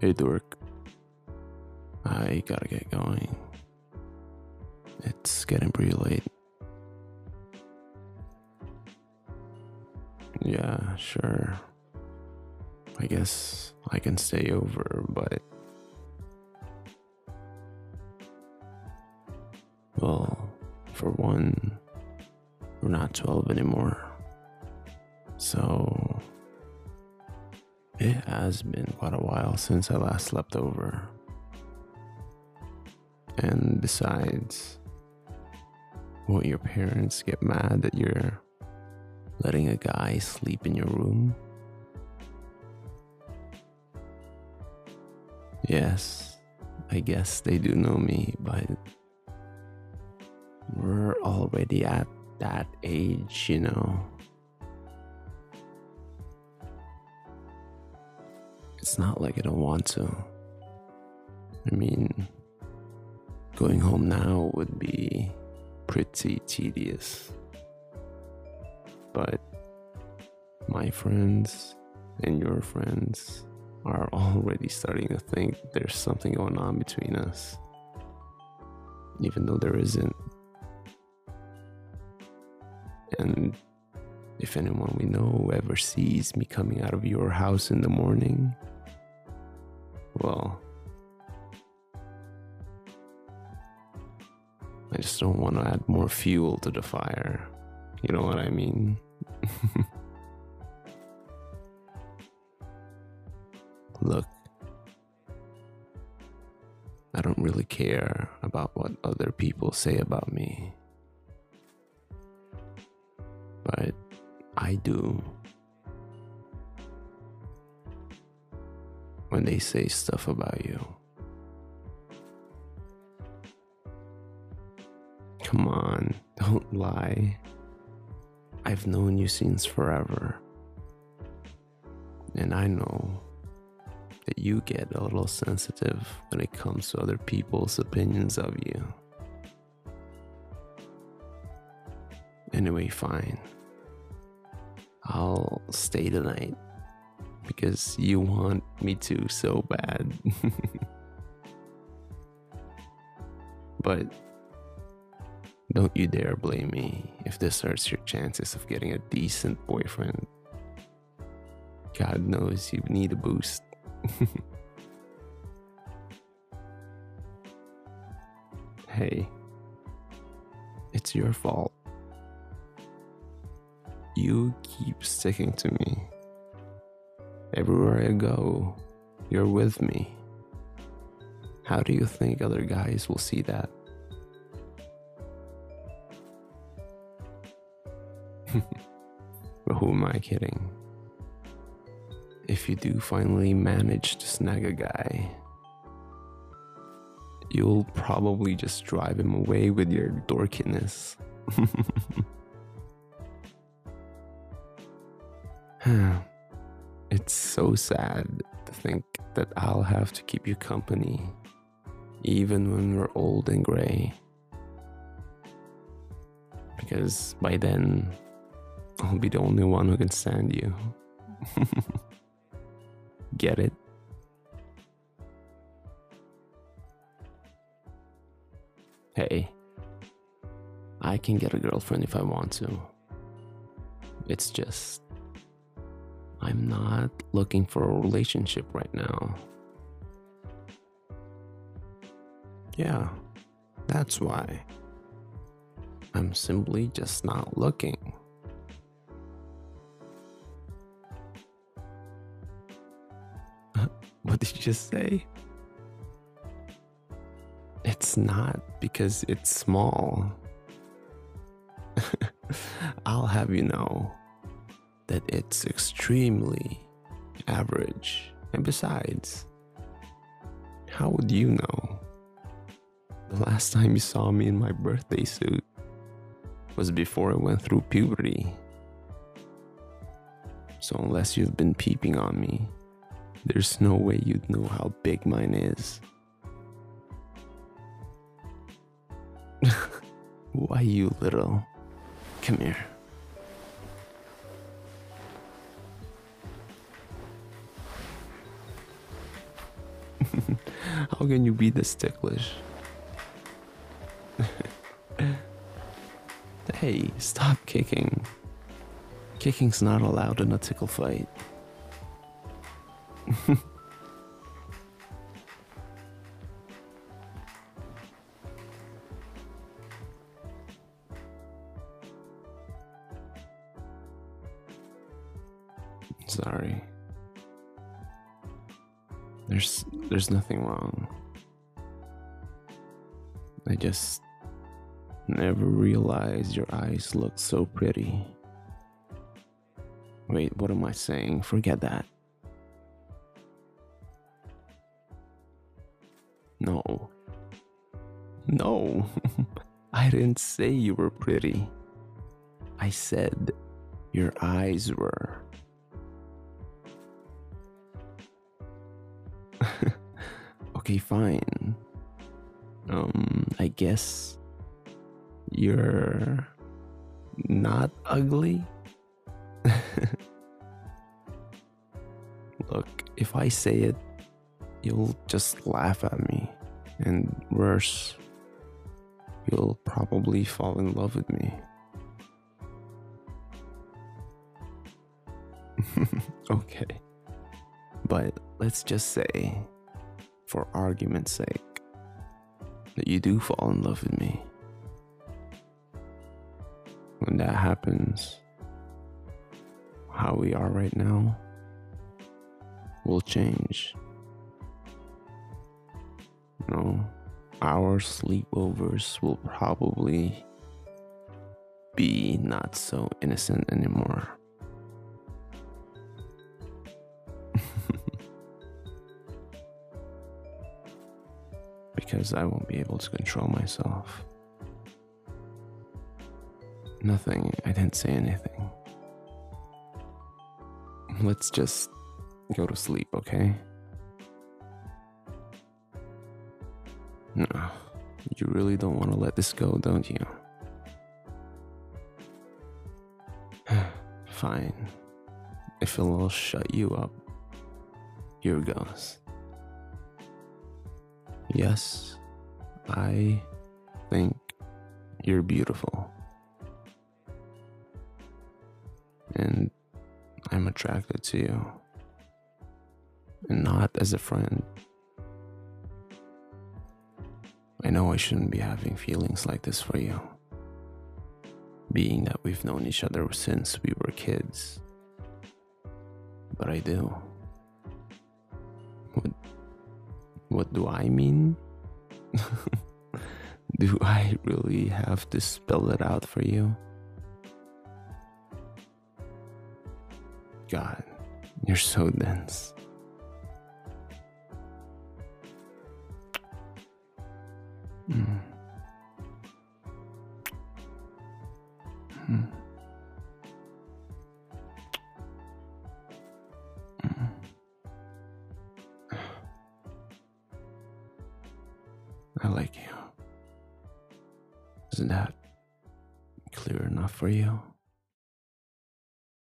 Hey, Dork. I gotta get going. It's getting pretty late. Yeah, sure. I guess I can stay over, but. Well, for one, we're not 12 anymore. So. It has been quite a while since I last slept over. And besides, won't your parents get mad that you're letting a guy sleep in your room? Yes, I guess they do know me, but we're already at that age, you know. It's not like I don't want to. I mean, going home now would be pretty tedious. But my friends and your friends are already starting to think there's something going on between us, even though there isn't. And if anyone we know ever sees me coming out of your house in the morning, well, I just don't want to add more fuel to the fire. You know what I mean? Look, I don't really care about what other people say about me. But I do. When they say stuff about you. Come on, don't lie. I've known you since forever. And I know that you get a little sensitive when it comes to other people's opinions of you. Anyway, fine. I'll stay tonight because you want me to so bad. but don't you dare blame me if this hurts your chances of getting a decent boyfriend. God knows you need a boost. hey, it's your fault. You keep sticking to me. Everywhere I go, you're with me. How do you think other guys will see that? but who am I kidding? If you do finally manage to snag a guy, you'll probably just drive him away with your dorkiness. it's so sad to think that I'll have to keep you company, even when we're old and gray. Because by then, I'll be the only one who can stand you. Get it? Hey, I can get a girlfriend if I want to. It's just, I'm not looking for a relationship right now. Yeah, that's why. I'm simply just not looking. What did you just say? It's not because it's small. I'll have you know that it's extremely average. And besides, how would you know? The last time you saw me in my birthday suit was before I went through puberty. So, unless you've been peeping on me, there's no way you'd know how big mine is. Why, you little? Come here. How can you be this ticklish? hey, stop kicking. Kicking's not allowed in a tickle fight. Sorry. There's there's nothing wrong. I just never realized your eyes look so pretty. Wait, what am I saying? Forget that. No. No. I didn't say you were pretty. I said your eyes were. Okay, fine. Um, I guess you're not ugly. Look, if I say it, you'll just laugh at me. And worse, you'll probably fall in love with me. okay. But let's just say, for argument's sake, that you do fall in love with me. When that happens, how we are right now will change. You know, our sleepovers will probably be not so innocent anymore. Because I won't be able to control myself. Nothing, I didn't say anything. Let's just go to sleep, okay? No, you really don't want to let this go, don't you? Fine. If it'll shut you up, here goes. Yes, I think you're beautiful. And I'm attracted to you. And not as a friend. I know I shouldn't be having feelings like this for you. Being that we've known each other since we were kids. But I do. What do I mean? do I really have to spell it out for you? God, you're so dense. Mm. Like you. Isn't that clear enough for you?